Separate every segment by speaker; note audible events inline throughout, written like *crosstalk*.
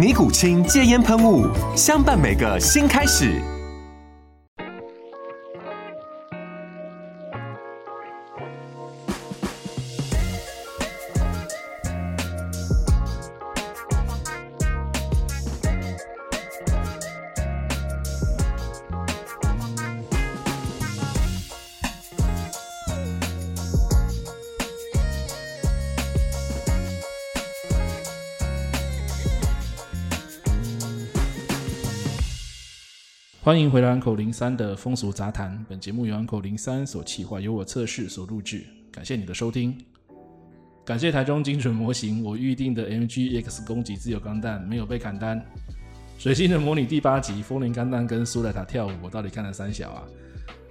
Speaker 1: 尼古清戒烟喷雾，相伴每个新开始。
Speaker 2: 欢迎回来，Uncle 零三的风俗杂谈。本节目由 Uncle 零三所企划，由我测试所录制。感谢你的收听，感谢台中精准模型，我预定的 MGX 攻击自由钢弹没有被砍单。水星的模拟第八集，风铃钢弹跟苏莱塔跳舞，我到底看了三小啊？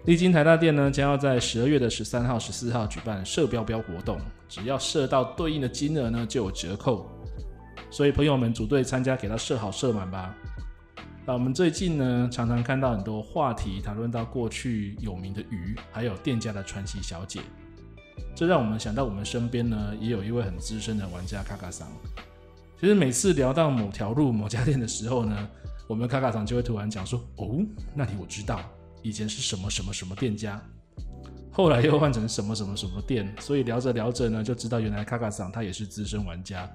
Speaker 2: 历经台大店呢，将要在十二月的十三号、十四号举办射标标活动，只要射到对应的金额呢，就有折扣。所以朋友们组队参加，给他射好射满吧。那我们最近呢，常常看到很多话题谈论到过去有名的鱼，还有店家的传奇小姐，这让我们想到我们身边呢，也有一位很资深的玩家卡卡桑。其实每次聊到某条路某家店的时候呢，我们卡卡桑就会突然讲说：“哦，那里我知道，以前是什么什么什么店家，后来又换成什么什么什么店。”所以聊着聊着呢，就知道原来卡卡桑他也是资深玩家。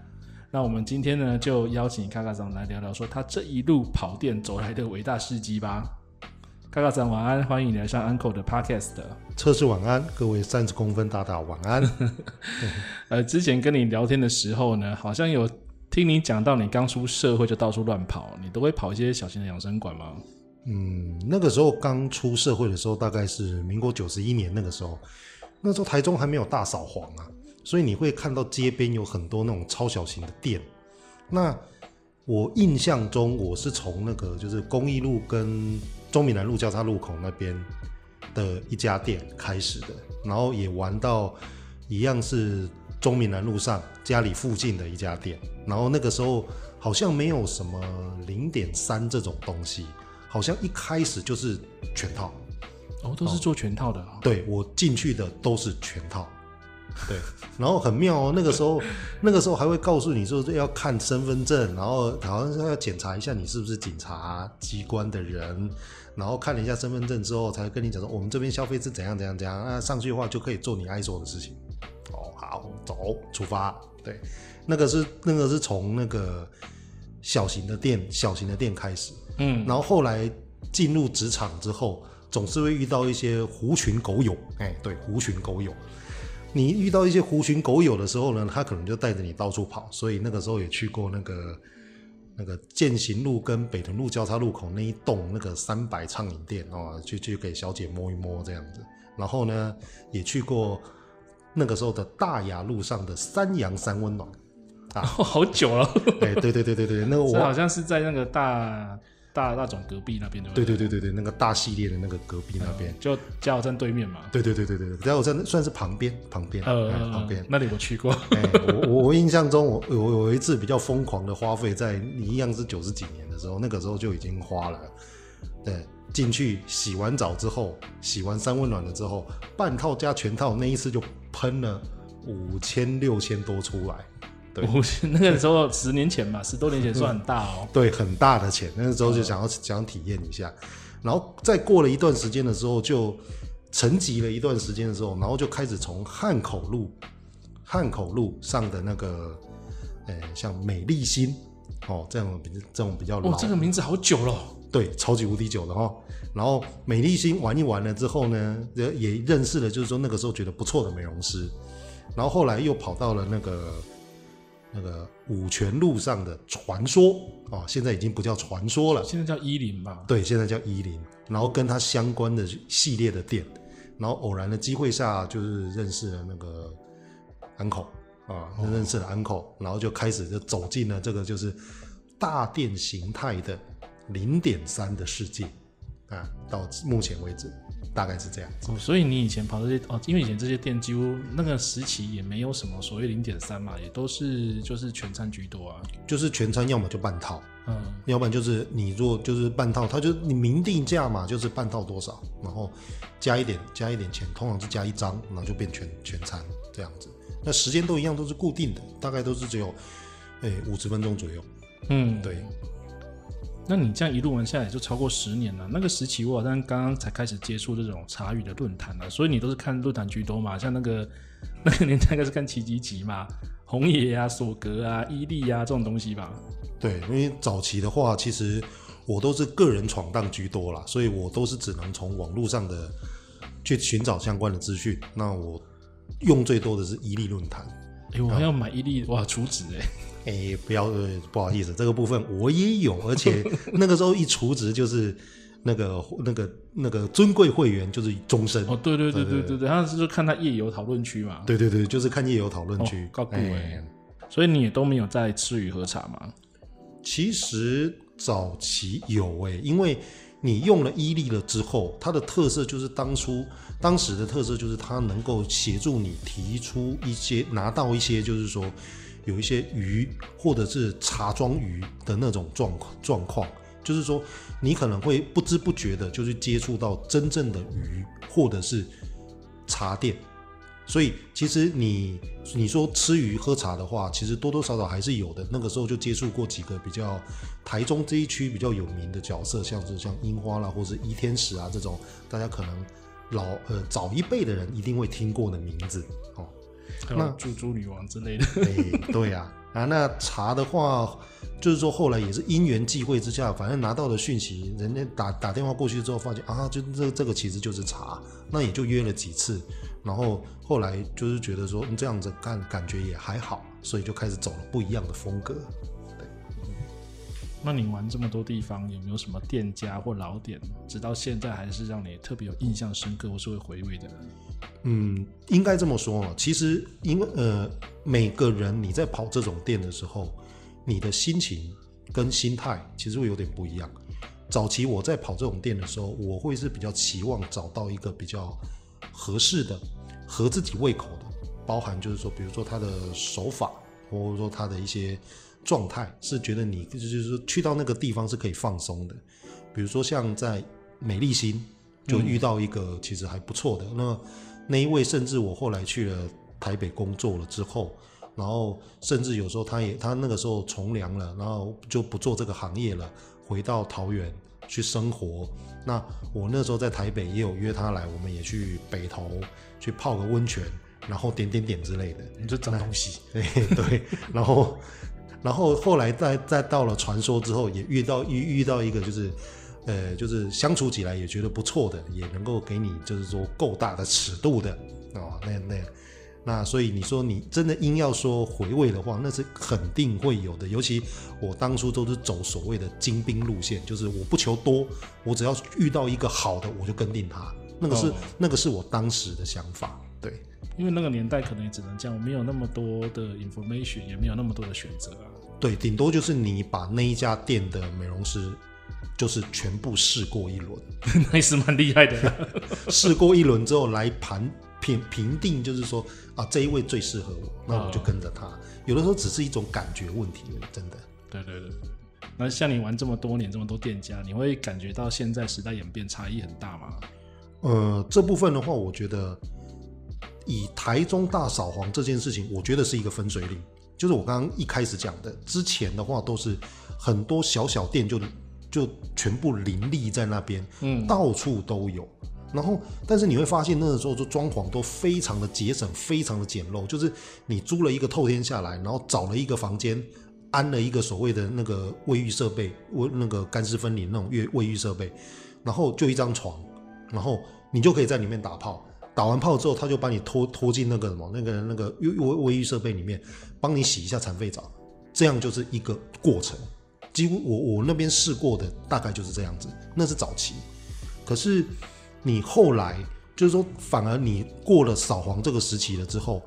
Speaker 2: 那我们今天呢，就邀请卡卡桑来聊聊，说他这一路跑店走来的伟大事迹吧。卡卡桑晚安，欢迎你来上 Uncle 的 Podcast。
Speaker 3: 测试晚安，各位三十公分大大晚安。*laughs*
Speaker 2: 呃，之前跟你聊天的时候呢，好像有听你讲到你刚出社会就到处乱跑，你都会跑一些小型的养生馆吗？
Speaker 3: 嗯，那个时候刚出社会的时候，大概是民国九十一年那个时候，那时候台中还没有大扫黄啊。所以你会看到街边有很多那种超小型的店。那我印象中，我是从那个就是公益路跟中闽南路交叉路口那边的一家店开始的，然后也玩到一样是中闽南路上家里附近的一家店。然后那个时候好像没有什么零点三这种东西，好像一开始就是全套。
Speaker 2: 哦，都是做全套的。哦。
Speaker 3: 对，我进去的都是全套。对，然后很妙哦，那个时候，那个时候还会告诉你说要看身份证，然后好像是要检查一下你是不是警察机关的人，然后看了一下身份证之后，才跟你讲说我们这边消费是怎样怎样怎样，那上去的话就可以做你爱做的事情。哦，好，走，出发。对，那个是那个是从那个小型的店，小型的店开始，嗯，然后后来进入职场之后，总是会遇到一些狐群狗友，哎，对，狐群狗友。你遇到一些狐群狗友的时候呢，他可能就带着你到处跑，所以那个时候也去过那个那个践行路跟北屯路交叉路口那一栋那个三百畅饮店哦，去去给小姐摸一摸这样子。然后呢，也去过那个时候的大雅路上的三阳三温暖啊，*laughs*
Speaker 2: 好久了。
Speaker 3: 哎，对对对对对，那个我
Speaker 2: 好像是在那个大。大那种隔壁那边
Speaker 3: 对对对对对，那个大系列的那个隔壁那边，
Speaker 2: 就加油站对面嘛。
Speaker 3: 对对对对对，加油站算是旁边旁边，呃，旁边
Speaker 2: 那里我去过。
Speaker 3: 哎，我我印象中，我我有一次比较疯狂的花费，在你一样是九十几年的时候，那个时候就已经花了。对，进去洗完澡之后，洗完三温暖了之后，半套加全套那一次就喷了五千六千多出来。对，
Speaker 2: 那个时候十年前吧，十多年前算很大哦。*laughs*
Speaker 3: 对，很大的钱，那个时候就想要想体验一下，然后再过了一段时间的时候，就沉寂了一段时间的时候，然后就开始从汉口路、汉口路上的那个，呃，像美丽心哦这样比这种比较老，
Speaker 2: 哦，这个名字好久了。
Speaker 3: 对，超级无敌久的哈。然后美丽心玩一玩了之后呢，也也认识了，就是说那个时候觉得不错的美容师。然后后来又跑到了那个那个五泉路上的传说啊，现在已经不叫传说了，
Speaker 2: 现在叫伊林吧？
Speaker 3: 对，现在叫伊林。然后跟他相关的系列的店，然后偶然的机会下，就是认识了那个 Uncle 啊，认识了 Uncle，然后就开始就走进了这个就是大店形态的零点三的世界。啊，到目前为止大概是这样子。
Speaker 2: 哦，所以你以前跑这些哦，因为以前这些店几乎那个时期也没有什么所谓零点三嘛，也都是就是全餐居多啊。
Speaker 3: 就是全餐，要么就半套，
Speaker 2: 嗯，
Speaker 3: 要不然就是你如果就是半套，它就你明定价嘛，就是半套多少，然后加一点加一点钱，通常是加一张，然后就变全全餐这样子。那时间都一样，都是固定的，大概都是只有诶五十分钟左右。
Speaker 2: 嗯，
Speaker 3: 对。
Speaker 2: 那你这样一路玩下来就超过十年了。那个时期我好像刚刚才开始接触这种茶语的论坛了，所以你都是看论坛居多嘛？像那个 *laughs* 那个年代应该是看奇吉吉嘛，红野啊、索格啊、伊利啊这种东西吧？
Speaker 3: 对，因为早期的话，其实我都是个人闯荡居多啦，所以我都是只能从网络上的去寻找相关的资讯。那我用最多的是伊利论坛。
Speaker 2: 哎、欸，我还要买伊利哇，储值哎。
Speaker 3: 哎、欸，不要，不好意思，这个部分我也有，而且 *laughs* 那个时候一储值就是 *laughs* 那个那个那个尊贵会员就是终身。
Speaker 2: 哦，对对对对对对，他是就看他夜游讨论区嘛。
Speaker 3: 对对对，就是看夜游讨
Speaker 2: 论区。哎，所以你也都没有在吃鱼喝茶吗？
Speaker 3: 其实早期有哎、欸，因为你用了伊利了之后，它的特色就是当初当时的特色就是它能够协助你提出一些拿到一些就是说。有一些鱼，或者是茶庄鱼的那种状状况，就是说你可能会不知不觉的，就是接触到真正的鱼，或者是茶店。所以其实你你说吃鱼喝茶的话，其实多多少少还是有的。那个时候就接触过几个比较台中这一区比较有名的角色，像是像樱花啦，或是伊天使啊这种，大家可能老呃早一辈的人一定会听过的名字哦。
Speaker 2: 那猪猪女王之类的，
Speaker 3: 哎，对呀，啊，那茶的话，就是说后来也是因缘际会之下，反正拿到的讯息，人家打打电话过去之后，发现啊，就这这个其实就是茶，那也就约了几次，然后后来就是觉得说这样子干感觉也还好，所以就开始走了不一样的风格。
Speaker 2: 那你玩这么多地方，有没有什么店家或老店，直到现在还是让你特别有印象深刻或是会回味的？
Speaker 3: 嗯，应该这么说啊。其实，因为呃，每个人你在跑这种店的时候，你的心情跟心态其实会有点不一样。早期我在跑这种店的时候，我会是比较期望找到一个比较合适的、合自己胃口的，包含就是说，比如说他的手法，或者说他的一些状态，是觉得你就是说去到那个地方是可以放松的。比如说像在美丽心，就遇到一个其实还不错的、嗯、那。那一位甚至我后来去了台北工作了之后，然后甚至有时候他也他那个时候从良了，然后就不做这个行业了，回到桃园去生活。那我那时候在台北也有约他来，我们也去北投去泡个温泉，然后点点点之类的。
Speaker 2: 你就脏东西，
Speaker 3: 对 *laughs* 对。然后然后后来再再到了传说之后，也遇到遇遇到一个就是。呃，就是相处起来也觉得不错的，也能够给你就是说够大的尺度的哦，那那那，所以你说你真的硬要说回味的话，那是肯定会有的。尤其我当初都是走所谓的精兵路线，就是我不求多，我只要遇到一个好的，我就跟定他。那个是、哦、那个是我当时的想法，对。
Speaker 2: 因为那个年代可能也只能这样，没有那么多的 information，也没有那么多的选择啊。
Speaker 3: 对，顶多就是你把那一家店的美容师。就是全部试过一轮，*laughs*
Speaker 2: 那也是蛮厉害的、啊。*laughs*
Speaker 3: 试过一轮之后来盘评评定，就是说啊，这一位最适合我，那我就跟着他。哦、有的时候只是一种感觉问题，真的。
Speaker 2: 对对对。那像你玩这么多年，这么多店家，你会感觉到现在时代演变差异很大吗？
Speaker 3: 呃，这部分的话，我觉得以台中大扫黄这件事情，我觉得是一个分水岭。就是我刚刚一开始讲的，之前的话都是很多小小店就。就全部林立在那边，嗯，到处都有。然后，但是你会发现，那个时候就装潢都非常的节省，非常的简陋。就是你租了一个透天下来，然后找了一个房间，安了一个所谓的那个卫浴设备，卫那个干湿分离那种卫卫浴设备，然后就一张床，然后你就可以在里面打炮。打完炮之后，他就把你拖拖进那个什么那个那个卫卫卫浴设备里面，帮你洗一下残废澡，这样就是一个过程。几乎我我那边试过的大概就是这样子，那是早期。可是你后来就是说，反而你过了扫黄这个时期了之后。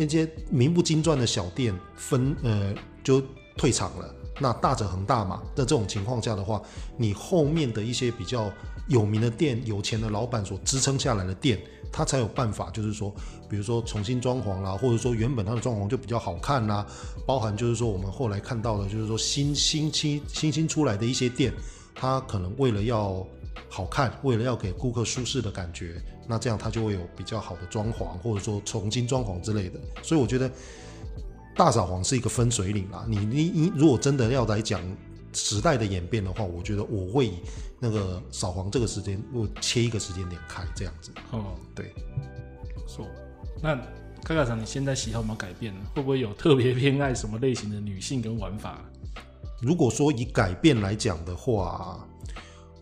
Speaker 3: 那些名不经传的小店分呃就退场了，那大者恒大嘛。在这种情况下的话，你后面的一些比较有名的店、有钱的老板所支撑下来的店，他才有办法，就是说，比如说重新装潢啦，或者说原本它的装潢就比较好看啦，包含就是说我们后来看到的，就是说新新新新新出来的一些店，它可能为了要好看，为了要给顾客舒适的感觉。那这样它就会有比较好的装潢，或者说重新装潢之类的。所以我觉得大扫黄是一个分水岭啦。你你你，如果真的要来讲时代的演变的话，我觉得我会以那个扫黄这个时间，我切一个时间点开这样子。
Speaker 2: 哦，
Speaker 3: 对，
Speaker 2: 说那卡卡长，你现在喜好有没有改变呢？会不会有特别偏爱什么类型的女性跟玩法？
Speaker 3: 如果说以改变来讲的话，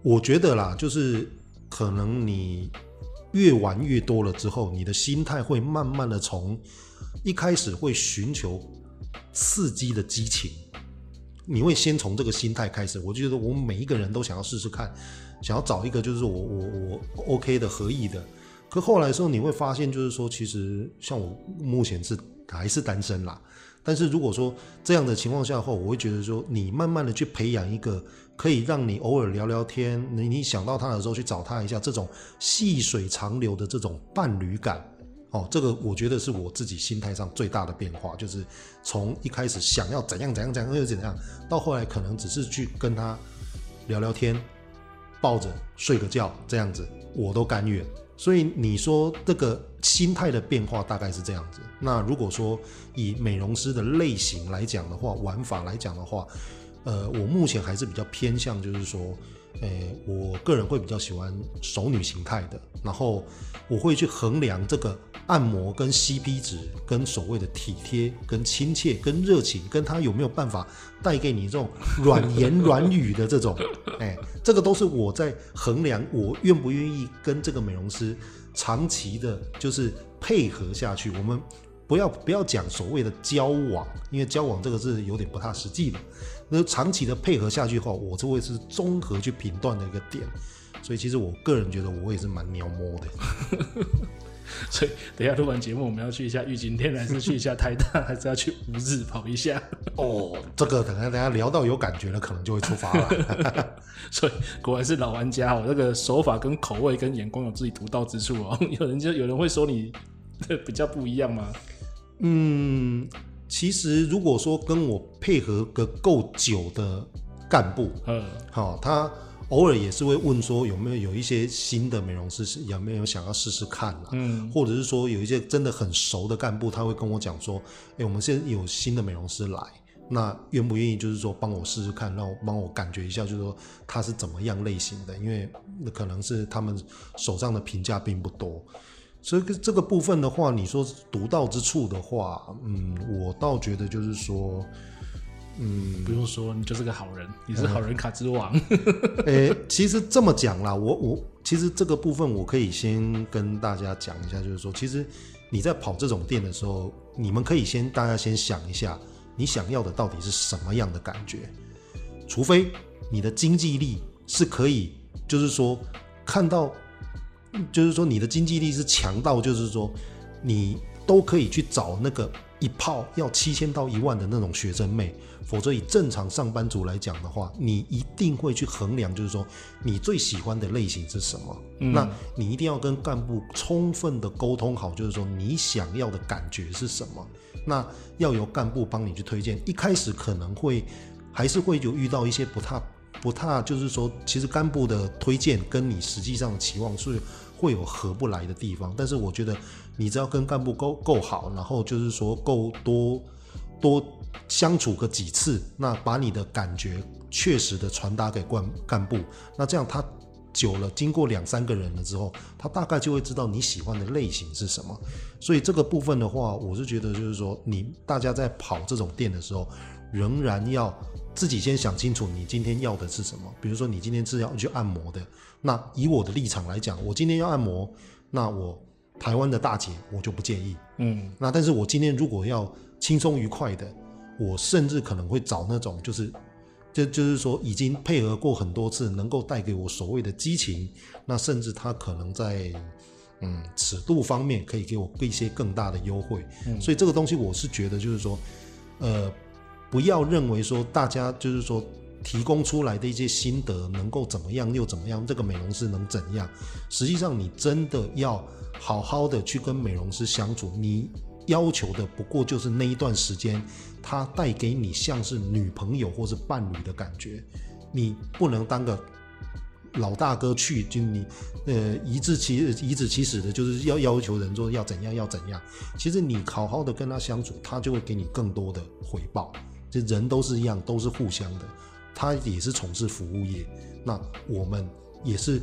Speaker 3: 我觉得啦，就是可能你。越玩越多了之后，你的心态会慢慢的从一开始会寻求刺激的激情，你会先从这个心态开始。我觉得我们每一个人都想要试试看，想要找一个就是我我我 OK 的合意的。可后来的时候，你会发现就是说，其实像我目前是还是单身啦。但是如果说这样的情况下后，我会觉得说，你慢慢的去培养一个。可以让你偶尔聊聊天，你你想到他的时候去找他一下，这种细水长流的这种伴侣感，哦，这个我觉得是我自己心态上最大的变化，就是从一开始想要怎样怎样怎样又怎样，到后来可能只是去跟他聊聊天，抱着睡个觉这样子，我都甘愿。所以你说这个心态的变化大概是这样子。那如果说以美容师的类型来讲的话，玩法来讲的话。呃，我目前还是比较偏向，就是说，呃，我个人会比较喜欢熟女形态的，然后我会去衡量这个按摩跟 CP 值，跟所谓的体贴、跟亲切、跟热情，跟他有没有办法带给你这种软 *laughs* 言软语的这种，哎，这个都是我在衡量我愿不愿意跟这个美容师长期的，就是配合下去。我们不要不要讲所谓的交往，因为交往这个是有点不太实际的。那长期的配合下去后，我这会是综合去评断的一个点，所以其实我个人觉得我也是蛮鸟摸的。*laughs*
Speaker 2: 所以等一下录完节目，我们要去一下玉景天，还是去一下台大，还是要去五日跑一下？*laughs*
Speaker 3: 哦，这个等下等下聊到有感觉了，可能就会出发了。*laughs*
Speaker 2: 所以果然是老玩家哦，这个手法跟口味跟眼光有自己独到之处哦。有人就有人会说你比较不一样吗？
Speaker 3: 嗯。其实，如果说跟我配合个够久的干部，嗯，好，他偶尔也是会问说有没有有一些新的美容师有没有想要试试看啊，嗯，或者是说有一些真的很熟的干部，他会跟我讲说，哎，我们现在有新的美容师来，那愿不愿意就是说帮我试试看，让我帮我感觉一下，就是说他是怎么样类型的，因为那可能是他们手上的评价并不多。所以这个部分的话，你说独到之处的话，嗯，我倒觉得就是说，嗯，
Speaker 2: 不用说，你就是个好人，你是好人卡之王。*laughs*
Speaker 3: 诶，其实这么讲啦，我我其实这个部分我可以先跟大家讲一下，就是说，其实你在跑这种店的时候，你们可以先大家先想一下，你想要的到底是什么样的感觉？除非你的经济力是可以，就是说看到。就是说，你的经济力是强到，就是说，你都可以去找那个一炮要七千到一万的那种学生妹。否则，以正常上班族来讲的话，你一定会去衡量，就是说，你最喜欢的类型是什么。嗯。那你一定要跟干部充分的沟通好，就是说，你想要的感觉是什么。那要由干部帮你去推荐。一开始可能会还是会有遇到一些不太不太，就是说，其实干部的推荐跟你实际上的期望是。会有合不来的地方，但是我觉得你只要跟干部够够好，然后就是说够多多相处个几次，那把你的感觉确实的传达给干干部，那这样他久了，经过两三个人了之后，他大概就会知道你喜欢的类型是什么。所以这个部分的话，我是觉得就是说，你大家在跑这种店的时候，仍然要自己先想清楚，你今天要的是什么。比如说，你今天是要去按摩的，那以我的立场来讲，我今天要按摩，那我台湾的大姐我就不建议，嗯，那但是我今天如果要轻松愉快的，我甚至可能会找那种就是。就就是说，已经配合过很多次，能够带给我所谓的激情，那甚至他可能在嗯尺度方面可以给我一些更大的优惠。嗯，所以这个东西我是觉得，就是说，呃，不要认为说大家就是说提供出来的一些心得能够怎么样又怎么样，这个美容师能怎样？实际上，你真的要好好的去跟美容师相处，你要求的不过就是那一段时间。他带给你像是女朋友或是伴侣的感觉，你不能当个老大哥去，就你呃颐指其颐指其使的，就是要要求人说要怎样要怎样。其实你好好的跟他相处，他就会给你更多的回报。这人都是一样，都是互相的。他也是从事服务业，那我们也是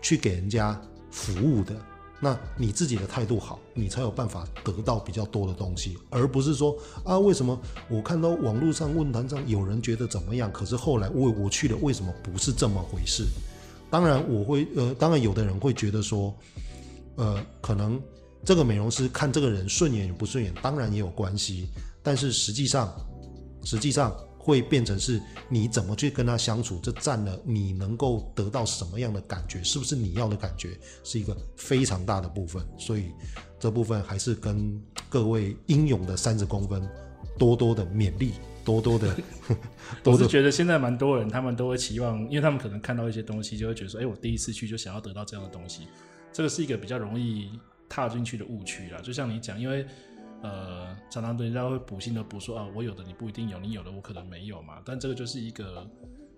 Speaker 3: 去给人家服务的。那你自己的态度好，你才有办法得到比较多的东西，而不是说啊，为什么我看到网络上论坛上有人觉得怎么样，可是后来我我去了，为什么不是这么回事？当然我会呃，当然有的人会觉得说，呃，可能这个美容师看这个人顺眼与不顺眼，当然也有关系，但是实际上，实际上。会变成是你怎么去跟他相处，这占了你能够得到什么样的感觉，是不是你要的感觉，是一个非常大的部分。所以这部分还是跟各位英勇的三十公分多多的勉励，多多的。*laughs* 我
Speaker 2: 是觉得现在蛮多人，他们都会期望，因为他们可能看到一些东西，就会觉得说，哎，我第一次去就想要得到这样的东西，这个是一个比较容易踏进去的误区啦。就像你讲，因为。呃，常常人家会补心的补说啊，我有的你不一定有，你有的我可能没有嘛。但这个就是一个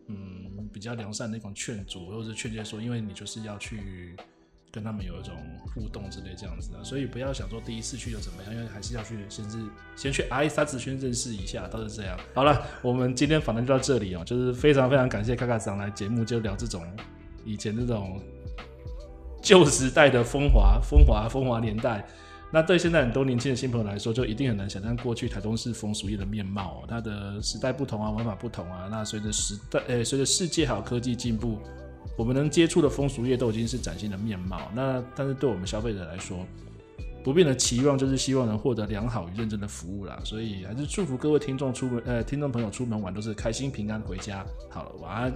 Speaker 2: 嗯比较良善的一种劝阻，或者是劝诫说，因为你就是要去跟他们有一种互动之类这样子的，所以不要想说第一次去又怎么样，因为还是要去先是先去挨三次先认识一下，都是这样。好了，我们今天访谈就到这里哦，就是非常非常感谢卡卡桑来节目，就聊这种以前这种旧时代的风华风华风华年代。那对现在很多年轻的新朋友来说，就一定很难想象过去台中市风俗业的面貌。它的时代不同啊，玩法不同啊。那随着时代，呃，随着世界还有科技进步，我们能接触的风俗业都已经是崭新的面貌。那但是对我们消费者来说，不变的期望就是希望能获得良好与认真的服务啦。所以还是祝福各位听众出门，呃，听众朋友出门玩都是开心平安回家。好了，晚安。